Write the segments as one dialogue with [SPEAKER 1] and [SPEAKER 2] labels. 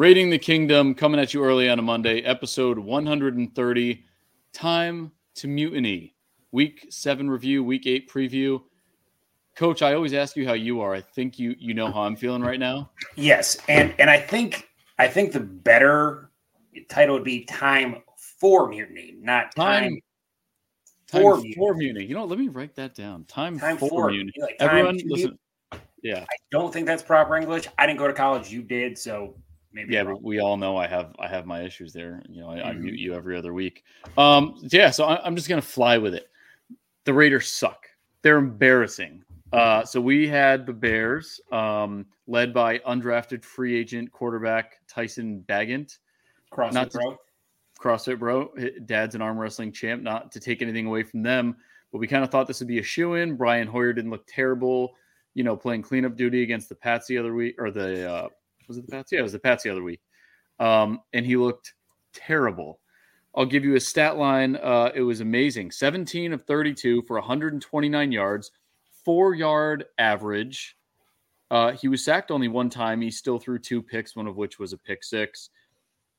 [SPEAKER 1] Raiding the Kingdom coming at you early on a Monday, episode 130. Time to mutiny. Week seven review, week eight preview. Coach, I always ask you how you are. I think you you know how I'm feeling right now.
[SPEAKER 2] Yes, and and I think I think the better title would be time for mutiny, not time,
[SPEAKER 1] Time-
[SPEAKER 2] for
[SPEAKER 1] for,
[SPEAKER 2] mutiny.
[SPEAKER 1] mutiny. You know, let me write that down. Time,
[SPEAKER 2] Time
[SPEAKER 1] for,
[SPEAKER 2] for
[SPEAKER 1] mutiny.
[SPEAKER 2] like
[SPEAKER 1] Everyone, listen. Yeah,
[SPEAKER 2] I don't think that's proper English. I didn't go to college. You did, so maybe.
[SPEAKER 1] yeah, but we all know I have I have my issues there. You know, I, I
[SPEAKER 2] Mhm.
[SPEAKER 1] mute you every other week. Um, yeah, so I, I'm just gonna fly with it. The Raiders suck. They're embarrassing. Uh, so we had the Bears, um, led by undrafted free agent quarterback Tyson Bagent.
[SPEAKER 2] CrossFit
[SPEAKER 1] not to-
[SPEAKER 2] bro.
[SPEAKER 1] CrossFit bro, dad's an arm wrestling champ. Not to take anything away from them, but we kind of thought this would be a shoo in. Brian Hoyer didn't look terrible, you know, playing cleanup duty against the Pats the other week, or the uh, was it the Pats? Yeah, it was the Pats the other week, um, and he looked terrible. I'll give you a stat line. Uh, it was amazing: 17 of 32 for 129 yards, four yard average. Uh, he was sacked only one time. He still threw two picks, one of which was a pick six.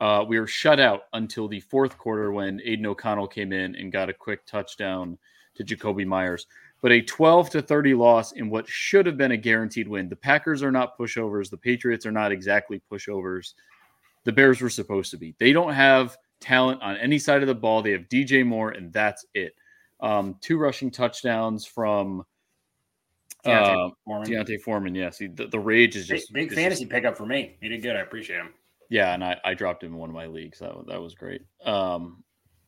[SPEAKER 1] Uh, we were shut out until the fourth quarter when Aidan O'Connell came in and got a quick touchdown to Jakobi Meyers. But a 12 to 30 loss in what should have been a guaranteed win. The Packers are not pushovers. The Patriots are not exactly pushovers. The Bears were supposed to be. They don't have talent on any side of the ball. They have DJ Moore, and that's it. Um, two rushing touchdowns from
[SPEAKER 2] D'Onta
[SPEAKER 1] uh,
[SPEAKER 2] Foreman.
[SPEAKER 1] D'Onta Foreman. Yes, he, the, the rage is just
[SPEAKER 2] big
[SPEAKER 1] is
[SPEAKER 2] fantasy
[SPEAKER 1] just-
[SPEAKER 2] pickup for me. He did good. I appreciate him.
[SPEAKER 1] yeah, and I, I dropped him in one of my leagues. That was, that was great. Um,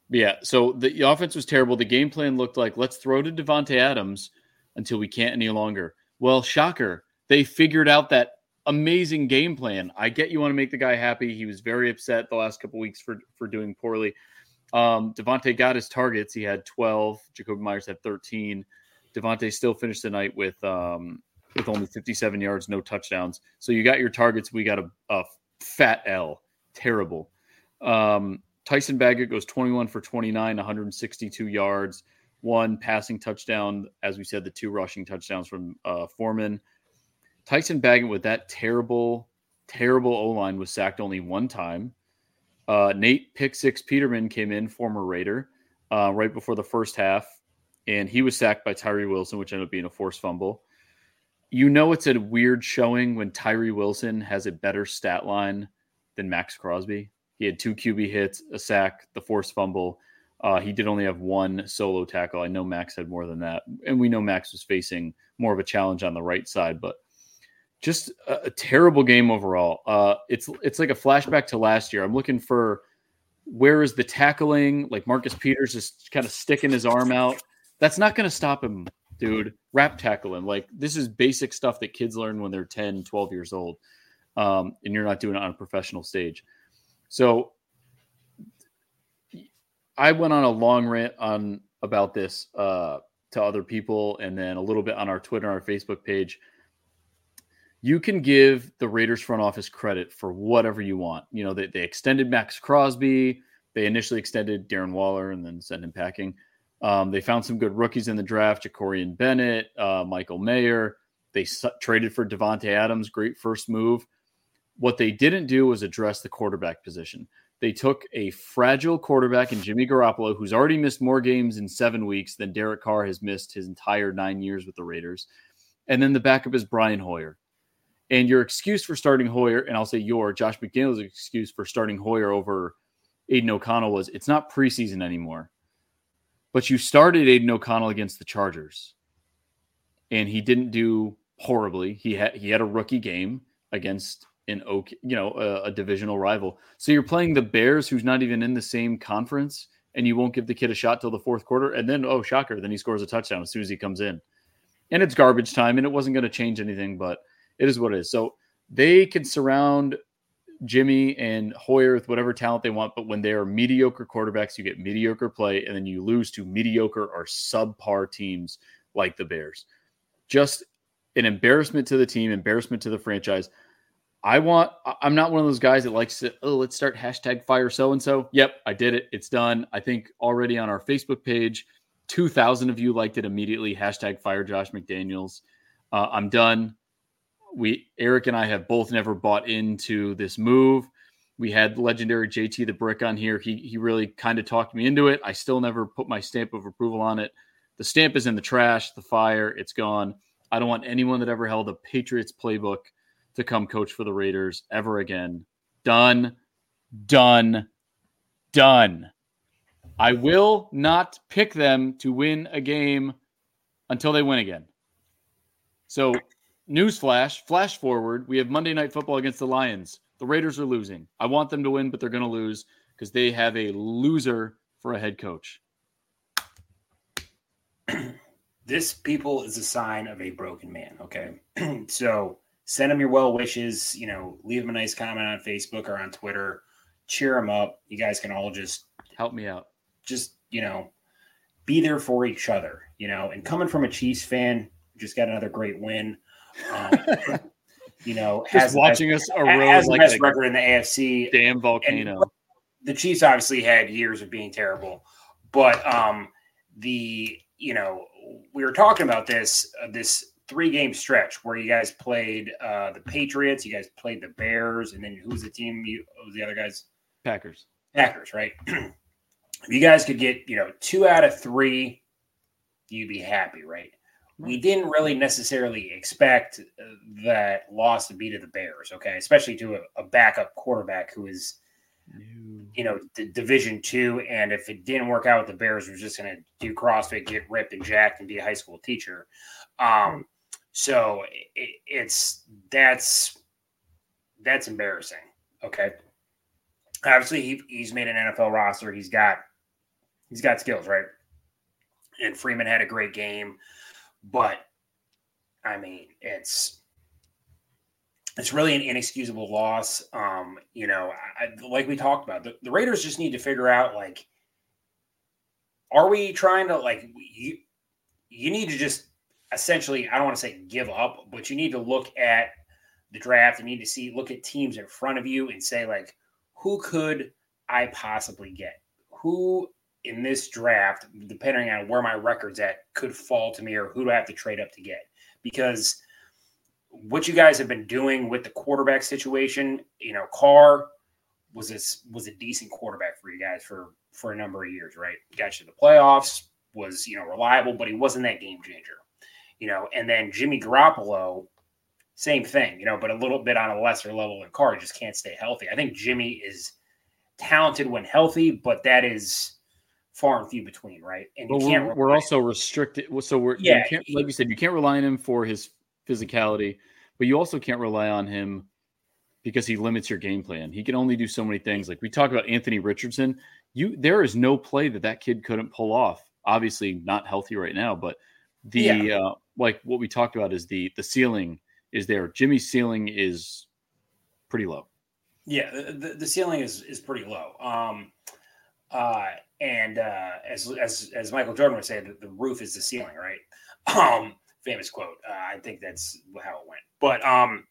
[SPEAKER 1] yeah, so the offense was terrible. The game plan looked like let's throw to Davante Adams until we can't any longer. Well, shocker, they figured out that amazing game plan. I get you want to make the guy happy. He was very upset the last couple weeks for for doing poorly. Um, Davante got his targets. He had 12. Jakobi Meyers had 13. Davante still finished the night with um, with only 57 yards, no touchdowns. So you got your targets. We got a, a fat L. Terrible. Um, Tyson Bagent goes 21 for 29, 162 yards, one passing touchdown. As we said, the two rushing touchdowns from uh, Foreman. Tyson Bagent with that terrible, terrible O line was sacked only one time. Uh, Nate Pick Six Peterman came in, former Raider, uh, right before the first half, and he was sacked by Tyree Wilson, which ended up being a forced fumble. You know it's a weird showing when Tyree Wilson has a better stat line than Maxx Crosby. He had two QB hits, a sack, the forced fumble. Uh, he did only have one solo tackle. I know Maxx had more than that, and we know Maxx was facing more of a challenge on the right side, but just a, a terrible game overall. Uh, it's it's like a flashback to last year. I'm looking for where is the tackling? Like Marcus Peters just kind of sticking his arm out. That's not going to stop him, dude. Wrap tackle him. Like this is basic stuff that kids learn when they're 10, 12 years old. Um, and you're not doing it on a professional stage. So I went on a long rant on about this uh, to other people, and then a little bit on our Twitter, our Facebook page. You can give the Raiders front office credit for whatever you want. You know, they, they extended Maxx Crosby. They initially extended Darren Waller and then sent him packing. Um, they found some good rookies in the draft: Jakorian Bennett, uh, Michael Mayer. They su- traded for Davante Adams. Great first move. What they didn't do was address the quarterback position. They took a fragile quarterback in Jimmy Garoppolo, who's already missed more games in seven weeks than Derek Carr has missed his entire nine years with the Raiders. And then the backup is Brian Hoyer. And your excuse for starting Hoyer, and I'll say your Josh McDaniel's excuse for starting Hoyer over Aidan O'Connell was it's not preseason anymore. But you started Aidan O'Connell against the Chargers, and he didn't do horribly. He had he had a rookie game against an okay, you know, a, a divisional rival. So you're playing the Bears, who's not even in the same conference, and you won't give the kid a shot till the fourth quarter, and then oh shocker, then he scores a touchdown as soon as he comes in, and it's garbage time, and it wasn't going to change anything, but it is what it is. So they can surround Jimmy and Hoyer with whatever talent they want, but when they are mediocre quarterbacks, you get mediocre play, and then you lose to mediocre or subpar teams like the Bears. Just an embarrassment to the team, embarrassment to the franchise. I want. I'm not one of those guys that likes to. Oh, let's start hashtag fire so and so. Yep, I did it. It's done. I think already on our Facebook page, two thousand of you liked it immediately. Hashtag fire Josh McDaniels. Uh, I'm done. We Eric and I have both never bought into this move. We had legendary JT the Brick on here. He he really kind of talked me into it. I still never put my stamp of approval on it. The stamp is in the trash, the fire, it's gone. I don't want anyone that ever held a Patriots playbook to come coach for the Raiders ever again. Done, done, done. I will not pick them to win a game until they win again. So, newsflash, flash forward, we have Monday Night Football against the Lions. The Raiders are losing. I want them to win, but they're going to lose because they have a loser for a head coach.
[SPEAKER 2] this people is a sign of a broken man. Okay. so send them your well wishes. You know, leave them a nice comment on Facebook or on Twitter. Cheer them up. You guys can all just
[SPEAKER 1] help me out.
[SPEAKER 2] Just, you know, be there for each other, you know, and coming from a Chiefs fan, just got another great win. Um, you know,
[SPEAKER 1] just has watching best, us erode has
[SPEAKER 2] like the best record in the AFC.
[SPEAKER 1] Damn volcano.
[SPEAKER 2] And the Chiefs obviously had years of being terrible, but um, the you know we were talking about this uh, this three game stretch where you guys played uh, the Patriots, you guys played the Bears, and then who's the team? You who's the other guys?
[SPEAKER 1] Packers.
[SPEAKER 2] Packers, right? if you guys could get you know two out of three, you'd be happy, right? We didn't really necessarily expect uh, that loss to be to the Bears, okay, especially to a, a backup quarterback who is you know, the Division Two, and if it didn't work out with the Bears, we're just going to do CrossFit, get ripped and jacked, and be a high school teacher. Um, so it, it's that's that's embarrassing. Okay, obviously he, he's made an NFL roster. He's got he's got skills, right? And Freeman had a great game, but I mean, it's it's really an inexcusable loss. Um, you know, I, like we talked about, the, the, Raiders just need to figure out like, are we trying to like you? You need to just essentially, I don't want to say give up, but you need to look at the draft. You need to see look at teams in front of you and say like, who could I possibly get? Who in this draft, depending on where my record's at, could fall to me, or who do I have to trade up to get? Because what you guys have been doing with the quarterback situation, you know, Carr was this was a decent quarterback for you guys for for a number of years, right? Got you to the playoffs, was you know reliable, but he wasn't that game changer, you know. And then Jimmy Garoppolo, same thing, you know, but a little bit on a lesser level than Carr, just can't stay healthy. I think Jimmy is talented when healthy, but that is far and few between, right?
[SPEAKER 1] And but we're, we're also restricted. So we're yeah, you like you said, you can't rely on him for his physicality, but you also can't rely on him because he limits your game plan. He can only do so many things. Like we talk about Anthony Richardson, you there is no play that that kid couldn't pull off. Obviously, not healthy right now, but the yeah. uh, like what we talked about is the the ceiling is there. Jimmy's ceiling is pretty low.
[SPEAKER 2] Yeah, the, the ceiling is is pretty low. Um, uh, and uh, as as as Michael Jordan would say, the, the roof is the ceiling, right? Um, famous quote. Uh, I think that's how it went. But um,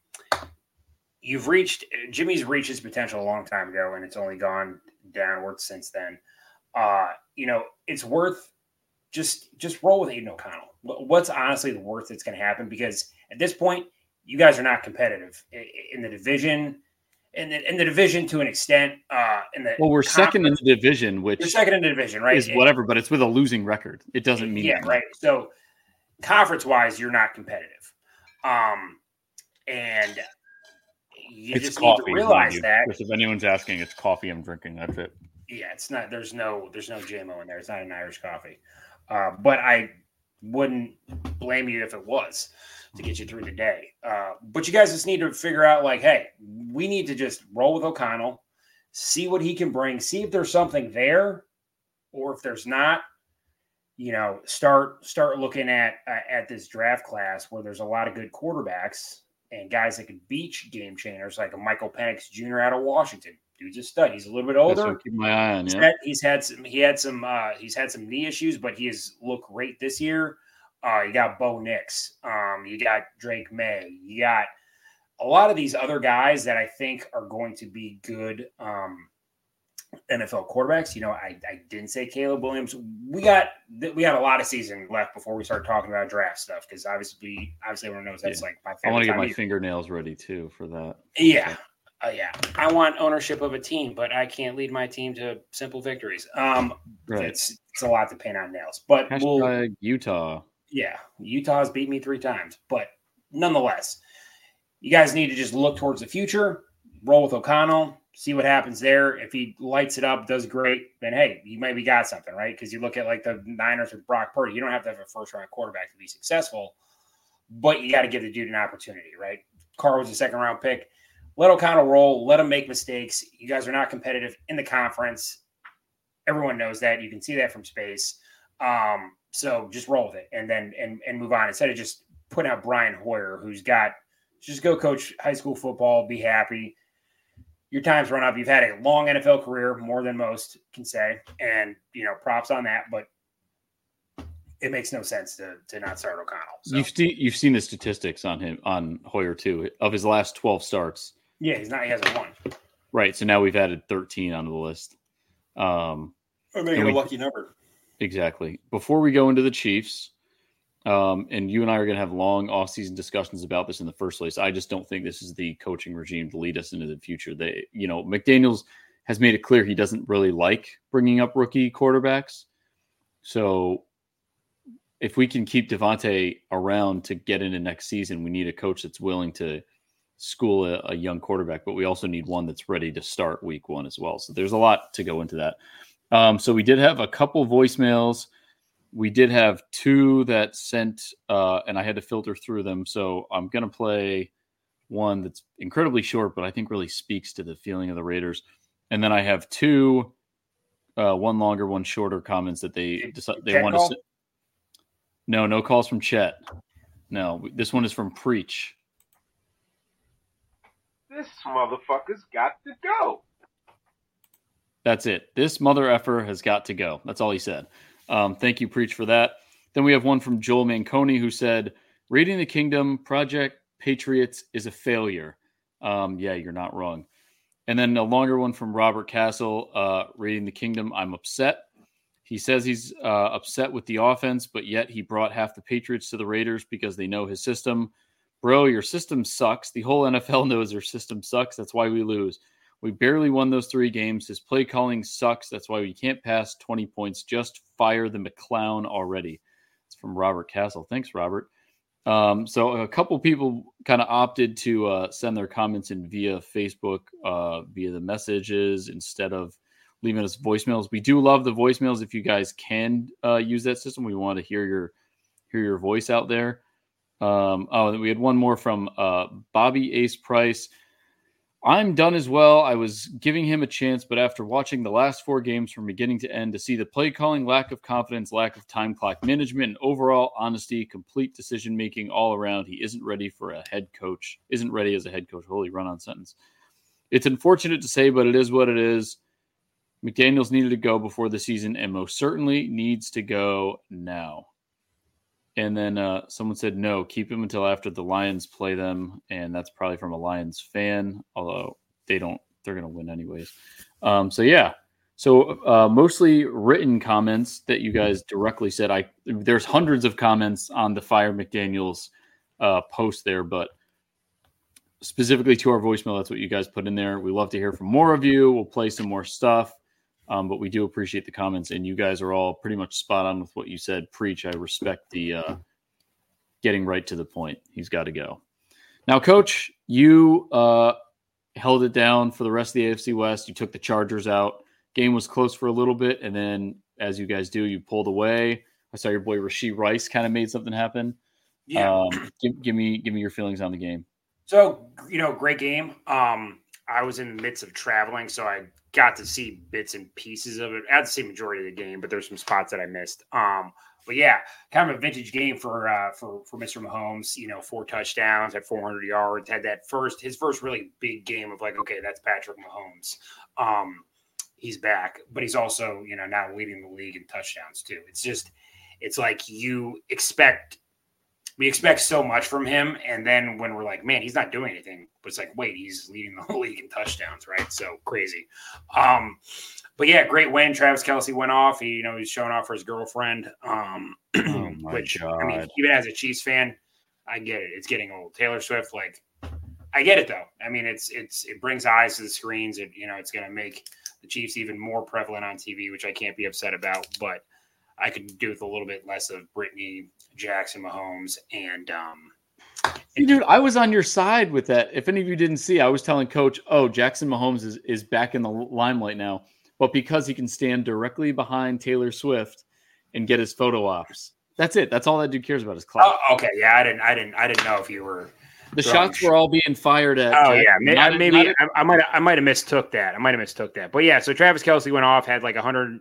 [SPEAKER 2] you've reached Jimmy's reached his potential a long time ago, and it's only gone downward since then. Uh, you know, it's worth just just roll with Aidan O'Connell. What's honestly the worst that's going to happen? Because at this point, you guys are not competitive in the division. In the, in the division to an extent, uh, in the
[SPEAKER 1] well, we're second in the division, which
[SPEAKER 2] you're second in the division, right?
[SPEAKER 1] Is whatever, but it's with a losing record. It doesn't mean
[SPEAKER 2] yeah, right. So conference wise, you're not competitive. Um, and you it's just coffee, need to realize that.
[SPEAKER 1] If anyone's asking, it's coffee I'm drinking. That's it.
[SPEAKER 2] Yeah, it's not. There's no. There's no JMO in there. It's not an Irish coffee. Uh, but I wouldn't blame you if it was to get you through the day. Uh, but you guys just need to figure out, like, hey, we need to just roll with O'Connell, see what he can bring, see if there's something there, or if there's not, you know, start start looking at uh, at this draft class where there's a lot of good quarterbacks and guys that can beach game changers like a Michael Penix Jr. out of Washington. Dude's a stud. He's a little bit older.
[SPEAKER 1] Keep my eye on.
[SPEAKER 2] He's, had, he's had some. He had some. Uh, he's had some knee issues, but he has looked great this year. Uh, you got Bo Nix. Um, you got Drake Maye. You got a lot of these other guys that I think are going to be good. Um, NFL quarterbacks. You know, I, I didn't say Caleb Williams. We got we got a lot of season left before we start talking about draft stuff because obviously obviously everyone knows that's yeah. like
[SPEAKER 1] my. I want to get my year. fingernails ready too for that.
[SPEAKER 2] Yeah. Uh, yeah, I want ownership of a team, but I can't lead my team to simple victories. Um, right. it's it's a lot to paint on nails, but
[SPEAKER 1] we'll, Utah.
[SPEAKER 2] Yeah, Utah's beat me three times, but nonetheless, you guys need to just look towards the future. Roll with O'Connell, see what happens there. If he lights it up, does great, then hey, you maybe got something, right? Because you look at like the Niners with Brock Purdy, you don't have to have a first round quarterback to be successful, but you got to give the dude an opportunity, right? Carr was a second round pick let O'Connell roll, let him make mistakes. You guys are not competitive in the conference. Everyone knows that. You can see that from space. Um, so just roll with it and then and and move on instead of just putting out Brian Hoyer, who's got just go coach high school football, be happy. Your time's run up. You've had a long NFL career, more than most can say, and you know props on that. But it makes no sense to to not start O'Connell.
[SPEAKER 1] So. You've seen you've seen the statistics on him on Hoyer too. Of his last twelve starts,
[SPEAKER 2] yeah, he's not. He hasn't won.
[SPEAKER 1] Right. So now we've added 13 onto the list. Um,
[SPEAKER 2] or maybe a lucky number.
[SPEAKER 1] Exactly. Before we go into the Chiefs, um, and you and I are going to have long off-season discussions about this in the first place. I just don't think this is the coaching regime to lead us into the future. They, you know, McDaniel's has made it clear he doesn't really like bringing up rookie quarterbacks. So if we can keep Davante around to get into next season, we need a coach that's willing to school a, a, young quarterback, but we also need one that's ready to start week one as well. So there's a lot to go into that. Um, so we did have a couple voicemails. We did have two that sent, uh, and I had to filter through them. So I'm going to play one that's incredibly short, but I think really speaks to the feeling of the Raiders. And then I have two, uh, one longer, one shorter comments that they decide they want to. No, no calls from Chet. No, this one is from Preach.
[SPEAKER 3] This motherfucker's got to go.
[SPEAKER 1] That's it. This mother effer has got to go. That's all he said. Um, thank you, Preach, for that. Then we have one from Joel Manconi who said, Reading the Kingdom Project Patriots is a failure. Um, yeah, you're not wrong. And then a longer one from Robert Castle, uh, Raiding the Kingdom. I'm upset. He says he's uh, upset with the offense, but yet he brought half the Patriots to the Raiders because they know his system bro, your system sucks. The whole NFL knows your system sucks. That's why we lose. We barely won those three games. His play calling sucks. That's why we can't pass 20 points. Just fire the McClown already. It's from Robert Castle. Thanks, Robert. Um, so a couple people kind of opted to uh, send their comments in via Facebook, uh, via the messages instead of leaving us voicemails. We do love the voicemails. If you guys can uh, use that system, we want to hear your hear your voice out there. Um, oh, we had one more from uh, Bobby Ace Price. I'm done as well. I was giving him a chance, but after watching the last four games from beginning to end, to see the play calling, lack of confidence, lack of time clock management, and overall honesty, complete decision making all around, he isn't ready for a head coach. Isn't ready as a head coach. Holy run on sentence. It's unfortunate to say, but it is what it is. McDaniels needed to go before the season and most certainly needs to go now. And then uh, someone said, no, keep him until after the Lions play them. And that's probably from a Lions fan, although they don't, they're going to win anyways. Um, so, yeah. So, uh, mostly written comments that you guys directly said. I There's hundreds of comments on the Fire McDaniels uh, post there, but specifically to our voicemail, that's what you guys put in there. We love to hear from more of you. We'll play some more stuff. Um, but we do appreciate the comments, and you guys are all pretty much spot on with what you said. Preach. I respect the uh, getting right to the point. He's got to go. Now, Coach, you uh, held it down for the rest of the AFC West. You took the Chargers out. Game was close for a little bit, and then, as you guys do, you pulled away. I saw your boy Rashee Rice kind of made something happen. Yeah. Um, give, give, me give me your feelings on the game.
[SPEAKER 2] So you know, great game. Um, I was in the midst of traveling, so I got to see bits and pieces of it. I had to see majority of the game, but there's some spots that I missed. Um, but yeah, kind of a vintage game for uh, for for Mr. Mahomes. You know, four touchdowns, had 400 yards, had that first his first really big game of like, okay, that's Patrick Mahomes. Um, he's back, but he's also you know now leading the league in touchdowns too. It's just it's like you expect we expect so much from him, and then when we're like, man, he's not doing anything, but it's like, wait, he's leading the whole league in touchdowns, right? So crazy. Um, but yeah, great win. Travis Kelce went off. He, you know, he's showing off for his girlfriend. Um, oh which God. I mean, even as a Chiefs fan, I get it. It's getting old. Taylor Swift, like, I get it though. I mean, it's it's it brings eyes to the screens. It you know it's going to make the Chiefs even more prevalent on TV, which I can't be upset about. But I could do with a little bit less of Brittany Jackson, Mahomes, and um,
[SPEAKER 1] Dude, I was on your side with that. If any of you didn't see, I was telling Coach, "Oh, Jackson Mahomes is is back in the limelight now." But because he can stand directly behind Taylor Swift and get his photo ops, that's it. That's all that dude cares about is clout.
[SPEAKER 2] Oh, okay, yeah, I didn't, I didn't, I didn't know if you were.
[SPEAKER 1] The shots were all being fired at.
[SPEAKER 2] Oh Jackson. yeah, maybe, not, maybe not, I, I might, I might have mistook that. I might have mistook that. But yeah, so Travis Kelce went off, had like 100,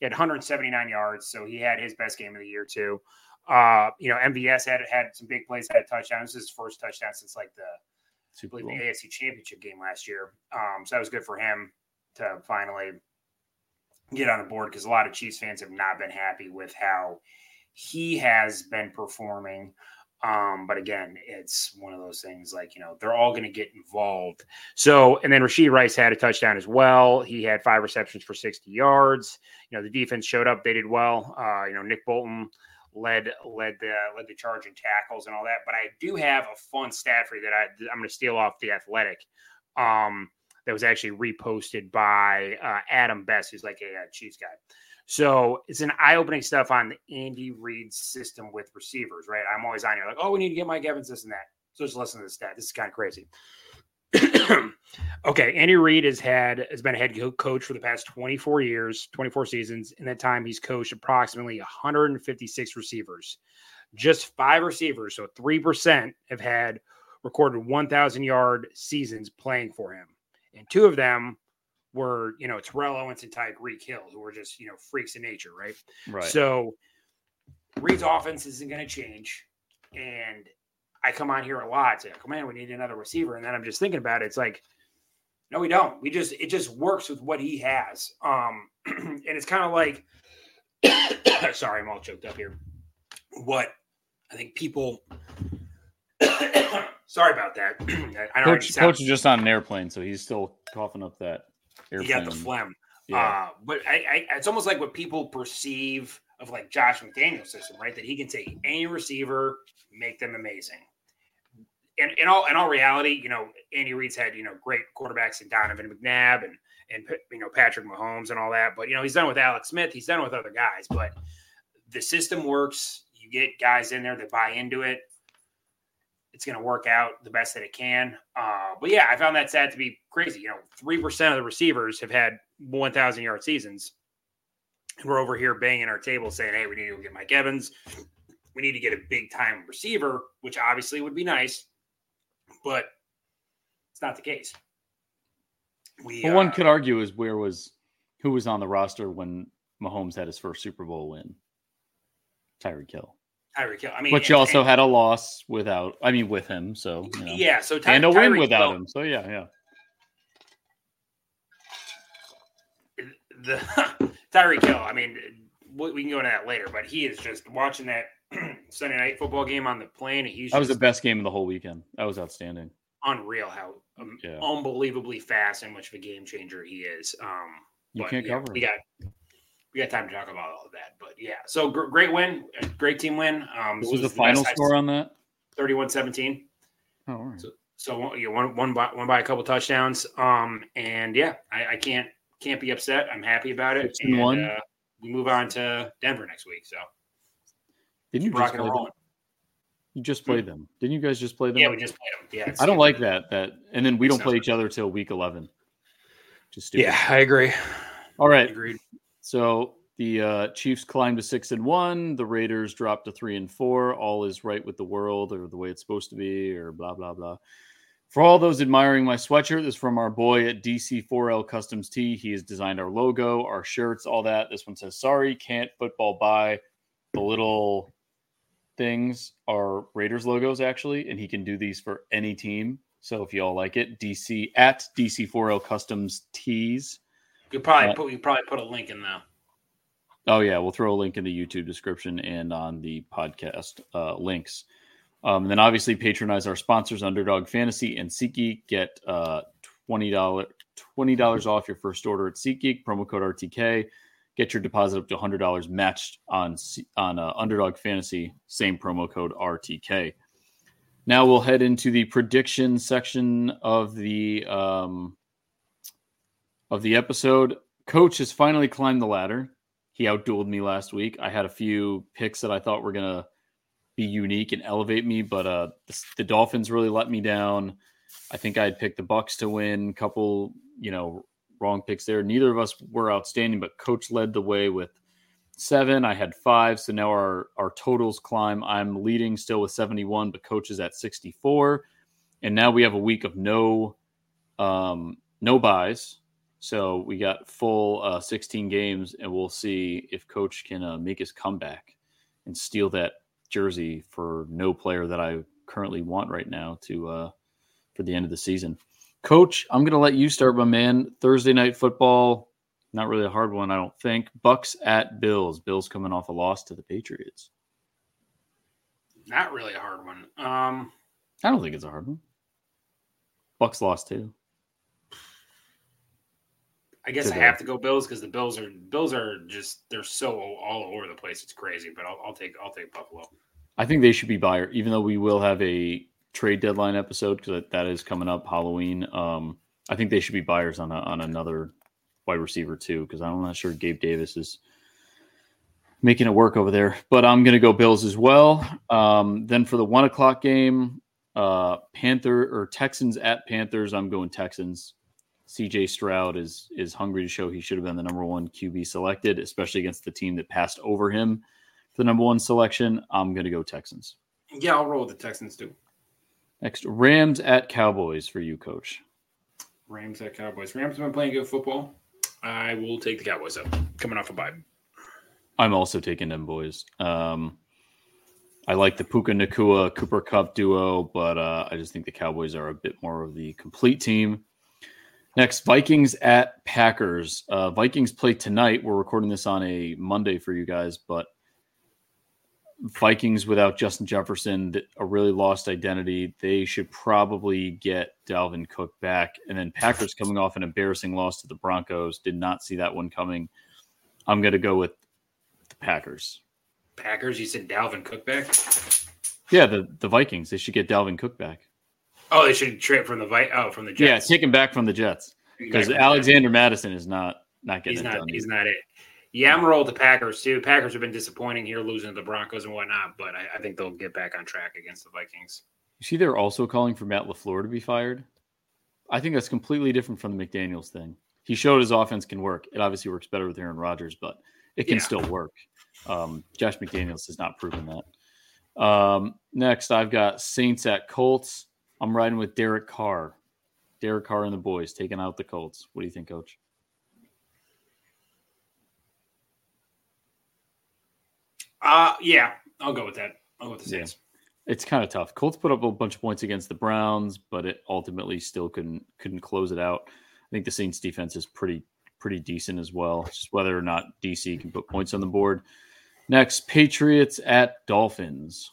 [SPEAKER 2] had 179 yards, so he had his best game of the year too. Uh, you know, MVS had had some big plays, had a touchdown. This is his first touchdown since like the Super Bowl. the AFC Championship game last year. Um, so that was good for him to finally get on the board because a lot of Chiefs fans have not been happy with how he has been performing. Um, but again, it's one of those things like, you know, they're all going to get involved. So, and then Rashee Rice had a touchdown as well. He had five receptions for 60 yards. You know, the defense showed up, they did well. Uh, you know, Nick Bolton led led the led the charge in tackles and all that. But I do have a fun stat for you that I I'm going to steal off the Athletic. Um, that was actually reposted by uh, Adam Best, who's like a, a Chiefs guy. So it's an eye-opening stuff on the Andy Reid system with receivers, right? I'm always on here like, oh, we need to get Mike Evans this and that. So just listen to this stat. This is kind of crazy. okay, Andy Reid has had has been a head coach for the past 24 years, 24 seasons. In that time, he's coached approximately 156 receivers. Just five receivers, so three percent, have had recorded 1,000 yard seasons playing for him, and two of them were, you know, Terrell Owens and Tyreek Hill, who were just, you know, freaks in nature, right?
[SPEAKER 1] Right.
[SPEAKER 2] So Reid's offense isn't going to change, and I come on here a lot to, come man, we need another receiver. And then I'm just thinking about it. It's like, no, we don't. We just, it just works with what he has. Um, and it's kind of like, sorry, I'm all choked up here. What I think people, sorry about that.
[SPEAKER 1] I don't know Coach, Coach is just on an airplane, so he's still coughing up that
[SPEAKER 2] airplane. He got the phlegm. Yeah. Uh, but I, I, it's almost like what people perceive of like Josh McDaniel's system, right? That he can take any receiver, make them amazing in, in all in all reality, you know, Andy Reid's had you know great quarterbacks in Donovan McNabb and and you know Patrick Mahomes and all that, but you know he's done with Alex Smith, he's done with other guys, but the system works. You get guys in there that buy into it. It's going to work out the best that it can. Uh, but yeah, I found that sad to be crazy. You know, three percent of the receivers have had one thousand yard seasons, we're over here banging our table saying, "Hey, we need to get Mike Evans." We need to get a big time receiver, which obviously would be nice but it's not the case.
[SPEAKER 1] We, well, uh, one could argue is where was who was on the roster when Mahomes had his first Super Bowl win? Tyreek Hill.
[SPEAKER 2] Tyreek Hill. I mean,
[SPEAKER 1] but you also and, had a loss without. I mean, with him. So
[SPEAKER 2] you know. yeah. So
[SPEAKER 1] Ty- and a Tyreek win without Hill, him. So yeah, yeah.
[SPEAKER 2] The Tyreek Hill. I mean, we can go into that later, but he is just watching that Sunday night football game on the plane. He's
[SPEAKER 1] that was the best game of the whole weekend. That was outstanding.
[SPEAKER 2] Unreal how um, yeah. unbelievably fast and much of a game changer he is. Um,
[SPEAKER 1] you can't
[SPEAKER 2] yeah,
[SPEAKER 1] cover.
[SPEAKER 2] We got we got time to talk about all of that, but yeah. So gr- great win, great team win. Um,
[SPEAKER 1] what was the, the final score on that?
[SPEAKER 2] 31-17.
[SPEAKER 1] Oh, all right.
[SPEAKER 2] So, so you one one by one by a couple touchdowns. Um, and yeah, I, I can't can't be upset. I'm happy about it. and, one. Uh, we move on to Denver next week. So
[SPEAKER 1] didn't you just play them? You just played them. Didn't you guys just play them?
[SPEAKER 2] Yeah, we just played them. Yeah.
[SPEAKER 1] I don't like that. That and then we don't play each other till week eleven.
[SPEAKER 2] Just stupid. yeah, I agree.
[SPEAKER 1] All right. Agreed. So the uh, Chiefs climbed to six and one. The Raiders dropped to three and four. All is right with the world, or the way it's supposed to be, or blah blah blah. For all those admiring my sweatshirt, this is from our boy at DC4L Customs T. He has designed our logo, our shirts, all that. This one says, "Sorry, can't football buy." The little things are Raiders logos actually, and he can do these for any team. So if you all like it, DC at DC4L Customs Tees.
[SPEAKER 2] You probably uh, put you probably put a link in there.
[SPEAKER 1] Oh yeah, we'll throw a link in the YouTube description and on the podcast uh, links. Um, and then obviously patronize our sponsors, Underdog Fantasy and SeatGeek. Get uh, twenty dollars twenty dollars off your first order at SeatGeek. Promo code RTK get your deposit up to $100 matched on on uh, Underdog Fantasy. Same promo code RTK. Now we'll head into the prediction section of the um, of the episode. Coach has finally climbed the ladder. He outdueled me last week. I had a few picks that I thought were gonna be unique and elevate me, but uh, the, the Dolphins really let me down. I think I had picked the Bucs to win. Couple, you know, wrong picks there. Neither of us were outstanding, but Coach led the way with seven. I had five, so now our our totals climb. I'm leading still with 71, but Coach is at 64, and now we have a week of no um, no buys. So we got full uh, 16 games, and we'll see if Coach can uh, make his comeback and steal that jersey for no player that I currently want right now to uh, for the end of the season. Coach, I'm going to let you start, my man. Thursday night football, not really a hard one, I don't think. Bucs at Bills. Bills coming off a loss to the Patriots.
[SPEAKER 2] Not really a hard one. Um,
[SPEAKER 1] I don't think it's a hard one. Bucs lost too.
[SPEAKER 2] I guess I have to go Bills because the Bills are Bills are just they're so all over the place. It's crazy, but I'll, I'll take I'll take Buffalo.
[SPEAKER 1] I think they should be buyer, even though we will have a trade deadline episode because that is coming up Halloween. Um, I think they should be buyers on a, on another wide receiver too because I'm not sure Gabe Davis is making it work over there. But I'm going to go Bills as well. Um, then for the one o'clock game, uh, Panther or Texans at Panthers, I'm going Texans. CJ Stroud is is hungry to show he should have been the number one QB selected, especially against the team that passed over him for the number one selection. I'm going to go Texans.
[SPEAKER 2] Yeah, I'll roll with the Texans too.
[SPEAKER 1] Next, Rams at Cowboys for you, Coach.
[SPEAKER 2] Rams at Cowboys. Rams have been playing good football. I will take the Cowboys up. Coming off a bye.
[SPEAKER 1] I'm also taking them boys. Um, I like the Puka Nacua Cooper Kupp duo, but uh, I just think the Cowboys are a bit more of the complete team. Next, Vikings at Packers. Uh, Vikings play tonight. We're recording this on a Monday for you guys, but Vikings without Justin Jefferson, a really lost identity. They should probably get Dalvin Cook back. And then Packers coming off an embarrassing loss to the Broncos. Did not see that one coming. I'm going to go with the Packers.
[SPEAKER 2] Packers? You said Dalvin Cook back?
[SPEAKER 1] Yeah, the, the Vikings. They should get Dalvin Cook back.
[SPEAKER 2] Oh, they should trade from the Vi- oh from the
[SPEAKER 1] Jets. Yeah, take him back from the Jets because Alexander Mattison is not not getting
[SPEAKER 2] he's not
[SPEAKER 1] done.
[SPEAKER 2] he's not it. Yeah, I'm gonna roll with the Packers too. Packers have been disappointing here, losing to the Broncos and whatnot, but I, I think they'll get back on track against the Vikings.
[SPEAKER 1] You see, they're also calling for Matt Lafleur to be fired. I think that's completely different from the McDaniel's thing. He showed his offense can work. It obviously works better with Aaron Rodgers, but it can yeah. still work. Um, Josh McDaniels has not proven that. Um, next, I've got Saints at Colts. I'm riding with Derek Carr. Derek Carr and the boys taking out the Colts. What do you think, Coach?
[SPEAKER 2] Uh yeah, I'll go with that. I'll go with the Saints.
[SPEAKER 1] Yeah. It's kind of tough. Colts put up a bunch of points against the Browns, but it ultimately still couldn't couldn't close it out. I think the Saints defense is pretty pretty decent as well. Just whether or not DC can put points on the board. Next, Patriots at Dolphins.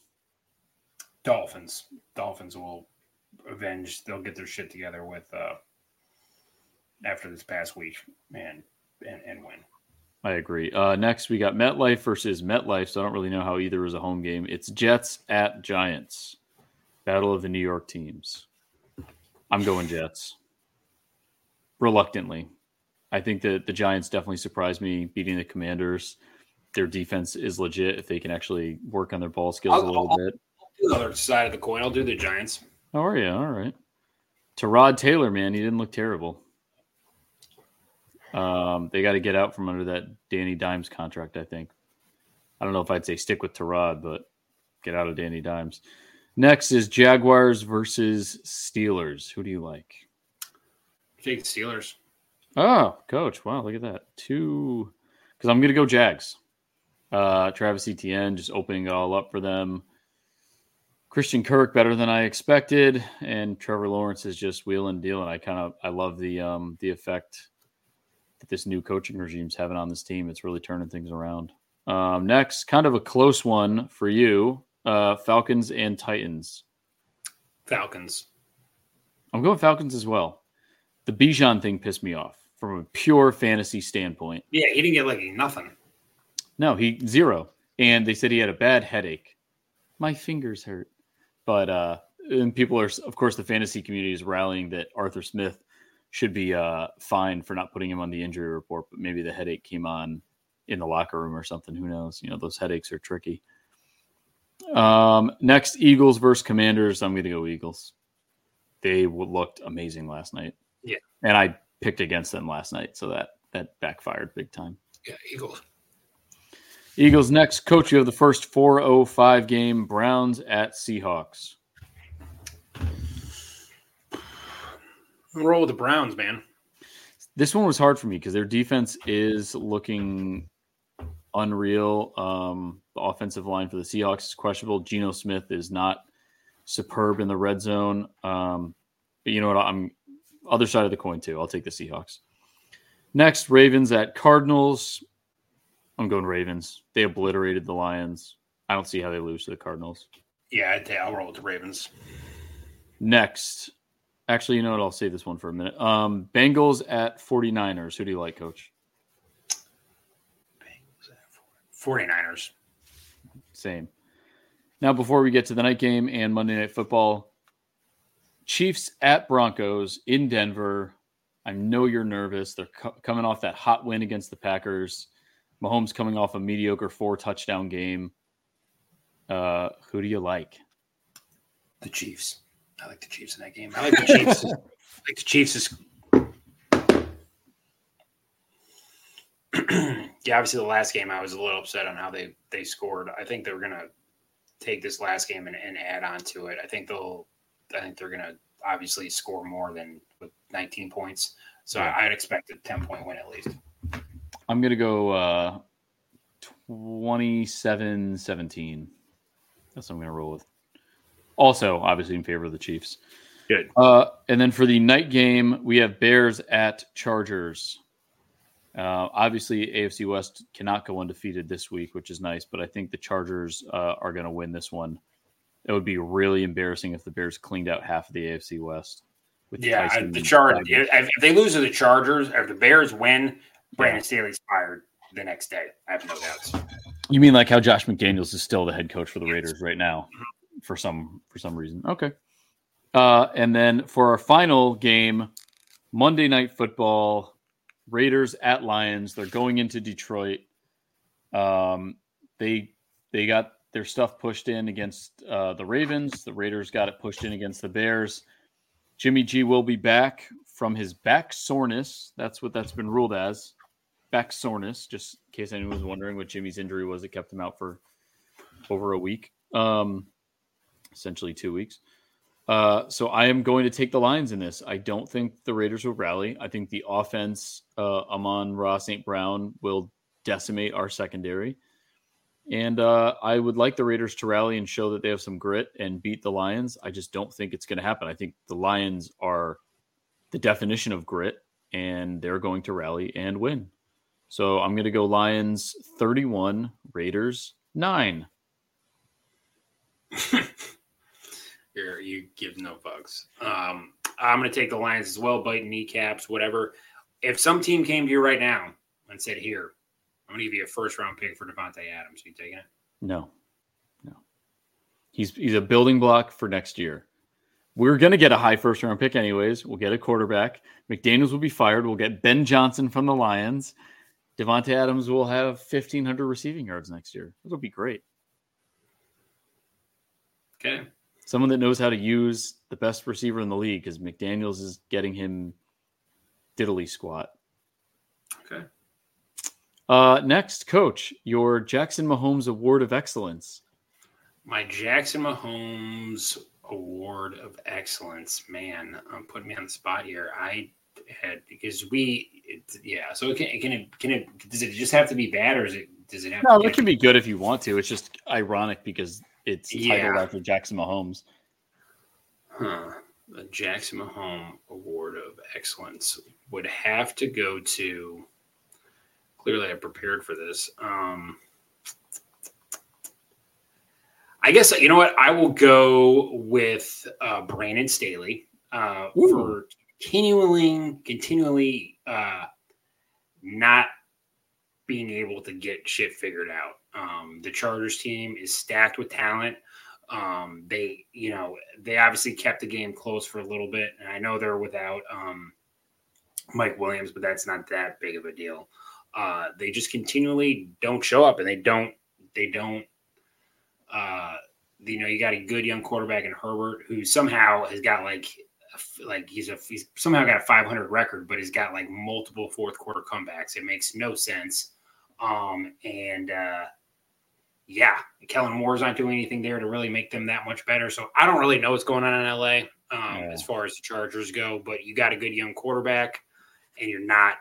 [SPEAKER 2] Dolphins. Dolphins will avenge. They'll get their shit together with uh after this past week, man, and, and win.
[SPEAKER 1] I agree. Uh, next, we got MetLife versus MetLife. So I don't really know how either is a home game. It's Jets at Giants. Battle of the New York teams. I'm going Jets. Reluctantly. I think that the Giants definitely surprised me beating the Commanders. Their defense is legit if they can actually work on their ball skills I'll, a little
[SPEAKER 2] I'll,
[SPEAKER 1] bit.
[SPEAKER 2] I'll do the other side of the coin. I'll do the Giants.
[SPEAKER 1] Are you? All right. Tyrod Taylor, man, he didn't look terrible. Um, they got to get out from under that Danny Dimes contract. I think. I don't know if I'd say stick with Tyrod, but get out of Danny Dimes. Next is Jaguars versus Steelers. Who do you like?
[SPEAKER 2] Take Steelers.
[SPEAKER 1] Oh, coach! Wow, look at that. Two, because I'm going to go Jags. Uh, Travis Etienne just opening it all up for them. Christian Kirk better than I expected, and Trevor Lawrence is just wheeling and dealing. I kind of I love the um the effect that this new coaching regime's having on this team. It's really turning things around. Um, next, kind of a close one for you, uh, Falcons and Titans.
[SPEAKER 2] Falcons.
[SPEAKER 1] I'm going Falcons as well. The Bijan thing pissed me off from a pure fantasy standpoint.
[SPEAKER 2] Yeah, he didn't get like nothing.
[SPEAKER 1] No, he zero. And they said he had a bad headache. My fingers hurt. But uh and people are, of course, the fantasy community is rallying that Arthur Smith should be uh, fined for not putting him on the injury report, but maybe the headache came on in the locker room or something. Who knows? You know, those headaches are tricky. Um, next, Eagles versus Commanders. I'm going to go Eagles. They looked amazing last night.
[SPEAKER 2] Yeah,
[SPEAKER 1] and I picked against them last night, so that that backfired big time.
[SPEAKER 2] Yeah, Eagles.
[SPEAKER 1] Eagles next. Coach, you have the first 405 game. Browns at Seahawks.
[SPEAKER 2] Roll with the Browns, man.
[SPEAKER 1] This one was hard for me because their defense is looking unreal. Um, the offensive line for the Seahawks is questionable. Geno Smith is not superb in the red zone. Um, but you know what? I'm other side of the coin too. I'll take the Seahawks. Next, Ravens at Cardinals. I'm going Ravens. They obliterated the Lions. I don't see how they lose to the Cardinals.
[SPEAKER 2] Yeah, I'll roll with the Ravens.
[SPEAKER 1] Next, actually, you know what? I'll save this one for a minute. Um, Bengals at 49ers. Who do you like, coach?
[SPEAKER 2] 49ers.
[SPEAKER 1] Same. Now, before we get to the night game and Monday Night Football, Chiefs at Broncos in Denver. I know you're nervous. They're co- coming off that hot win against the Packers. Mahomes coming off a mediocre four touchdown game. Uh, who do you like?
[SPEAKER 2] The Chiefs. I like the Chiefs in that game. I like the Chiefs. I like the Chiefs. Is... yeah, obviously the last game I was a little upset on how they they scored. I think they're gonna take this last game and, and add on to it. I think they'll. I think they're gonna obviously score more than with 19 points. So yeah. I'd expect a 10 point win at least.
[SPEAKER 1] I'm to go uh, 27 17. That's what I'm to roll with. Also, obviously, in favor of the Chiefs.
[SPEAKER 2] Good.
[SPEAKER 1] Uh, and then for the night game, we have Bears at Chargers. Uh, obviously, AFC West cannot go undefeated this week, which is nice, but I think the Chargers uh, are going to win this one. It would be really embarrassing if the Bears cleaned out half of the AFC West.
[SPEAKER 2] yeah, the Chargers. If they lose to the Chargers, or if the Bears win, Brandon Staley's fired the next day. I have no doubts.
[SPEAKER 1] You mean like how Josh McDaniels is still the head coach for the Raiders right now, mm-hmm. For some for some reason? Okay. Uh, and then for our final game, Monday Night Football, Raiders at Lions. They're going into Detroit. Um, they they got their stuff pushed in against uh, the Ravens. The Raiders got it pushed in against the Bears. Jimmy G will be back from his back soreness. That's what that's been ruled as back soreness, just in case anyone was wondering what Jimmy's injury was that kept him out for over a week, um, essentially two weeks. Uh, so I am going to take the Lions in this. I don't think the Raiders will rally. I think the offense, uh, Amon-Ra St. Brown, will decimate our secondary. And uh, I would like the Raiders to rally and show that they have some grit and beat the Lions. I just don't think it's going to happen. I think the Lions are the definition of grit, and they're going to rally and win. So I'm going to go Lions 31, Raiders 9.
[SPEAKER 2] You give no fucks. Um, I'm going to take the Lions as well, biting kneecaps, whatever. If some team came to you right now and said, Here, I'm going to give you a first round pick for Davante Adams, are you taking it?
[SPEAKER 1] No, no. He's he's a building block for next year. We're going to get a high first round pick, anyways. We'll get a quarterback. McDaniels will be fired. We'll get Ben Johnson from the Lions. Davante Adams will have 1,500 receiving yards next year. It'll be great.
[SPEAKER 2] Okay.
[SPEAKER 1] Someone that knows how to use the best receiver in the league because McDaniels is getting him diddly squat.
[SPEAKER 2] Okay.
[SPEAKER 1] Uh, next, coach, your Jackson Mahomes Award of Excellence.
[SPEAKER 2] My Jackson Mahomes Award of Excellence. Man, I'm putting me on the spot here. I had because we it, yeah so it can, can it can it does it just have to be bad or is it does it have
[SPEAKER 1] no it can be good if you want to it's just ironic because it's titled yeah. after jackson mahomes.
[SPEAKER 2] Huh. The jackson mahomes award of excellence would have to go to clearly i prepared for this um I guess you know what? I will go with uh, Brandon Staley uh, for continually, continually uh, not being able to get shit figured out. Um, the Chargers team is stacked with talent. Um, they, you know, they obviously kept the game close for a little bit, and I know they're without um, Mike Williams, but that's not that big of a deal. Uh, they just continually don't show up, and they don't, they don't. Uh, you know, you got a good young quarterback in Herbert who somehow has got like, like he's a he's somehow got a 500 record, but he's got like multiple fourth quarter comebacks. It makes no sense. Um, and uh, yeah, Kellen Moore's not doing anything there to really make them that much better. So I don't really know what's going on in LA um, yeah. as far as the Chargers go. But you got a good young quarterback, and you're not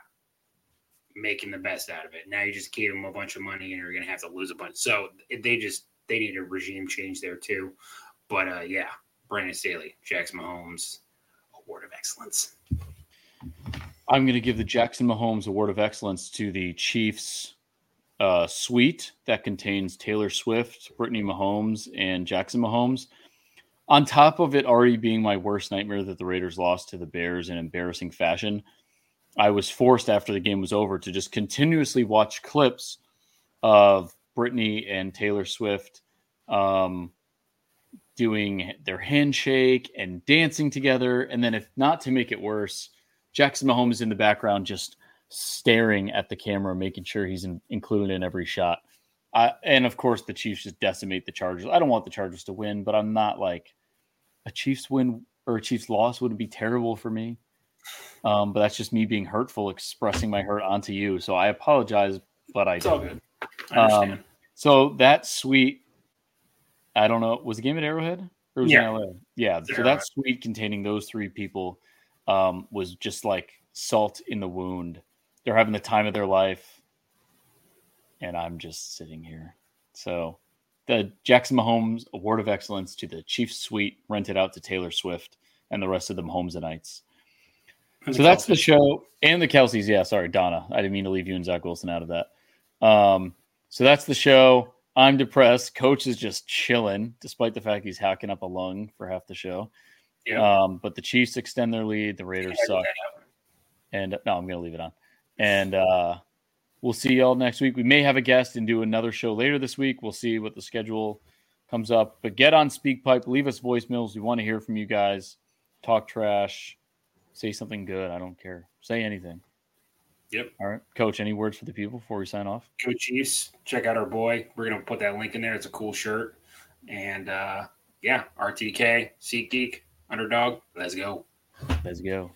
[SPEAKER 2] making the best out of it. Now you just gave them a bunch of money, and you're going to have to lose a bunch. So they just they need a regime change there too. But uh, yeah, Brandon Staley, Jackson Mahomes, Award of Excellence.
[SPEAKER 1] I'm going to give the Jackson Mahomes Award of Excellence to the Chiefs uh, suite that contains Taylor Swift, Brittany Mahomes, and Jackson Mahomes. On top of it already being my worst nightmare that the Raiders lost to the Bears in embarrassing fashion, I was forced after the game was over to just continuously watch clips of Brittany and Taylor Swift um, doing their handshake and dancing together. And then, if not to make it worse, Jackson Mahomes in the background just staring at the camera, making sure he's in, included in every shot. And of course, the Chiefs just decimate the Chargers. I don't want the Chargers to win, but I'm not like a Chiefs win or a Chiefs loss wouldn't be terrible for me. Um, but that's just me being hurtful, expressing my hurt onto you. So I apologize, but I
[SPEAKER 2] it's all good. I understand. Um,
[SPEAKER 1] so that suite, I don't know, was the game at Arrowhead or was yeah. in LA? Yeah. so that suite containing those three people um, was just like salt in the wound they're having the time of their life, and I'm just sitting here. So, the Jackson Mahomes Award of Excellence to the Chiefs Suite rented out to Taylor Swift and the rest of the Mahomesanites. So that's the show, and the Kelces. Yeah, sorry, Donna. I didn't mean to leave you and Zach Wilson out of that. Um, so that's the show. I'm depressed. Coach is just chilling, despite the fact he's hacking up a lung for half the show. Yeah. Um, but the Chiefs extend their lead. The Raiders suck. And no, I'm going to leave it on. And uh, we'll see y'all next week. We may have a guest and do another show later this week. We'll see what the schedule comes up. But get on SpeakPipe, leave us voicemails. We want to hear from you guys. Talk trash, say something good. I don't care. Say anything.
[SPEAKER 2] Yep.
[SPEAKER 1] All right, Coach. Any words for the people before we sign off?
[SPEAKER 2] Coach Chiefs, check out our boy. We're gonna put that link in there. It's a cool shirt. And uh, yeah, RTK, SeatGeek, Underdog. Let's go.
[SPEAKER 1] Let's go.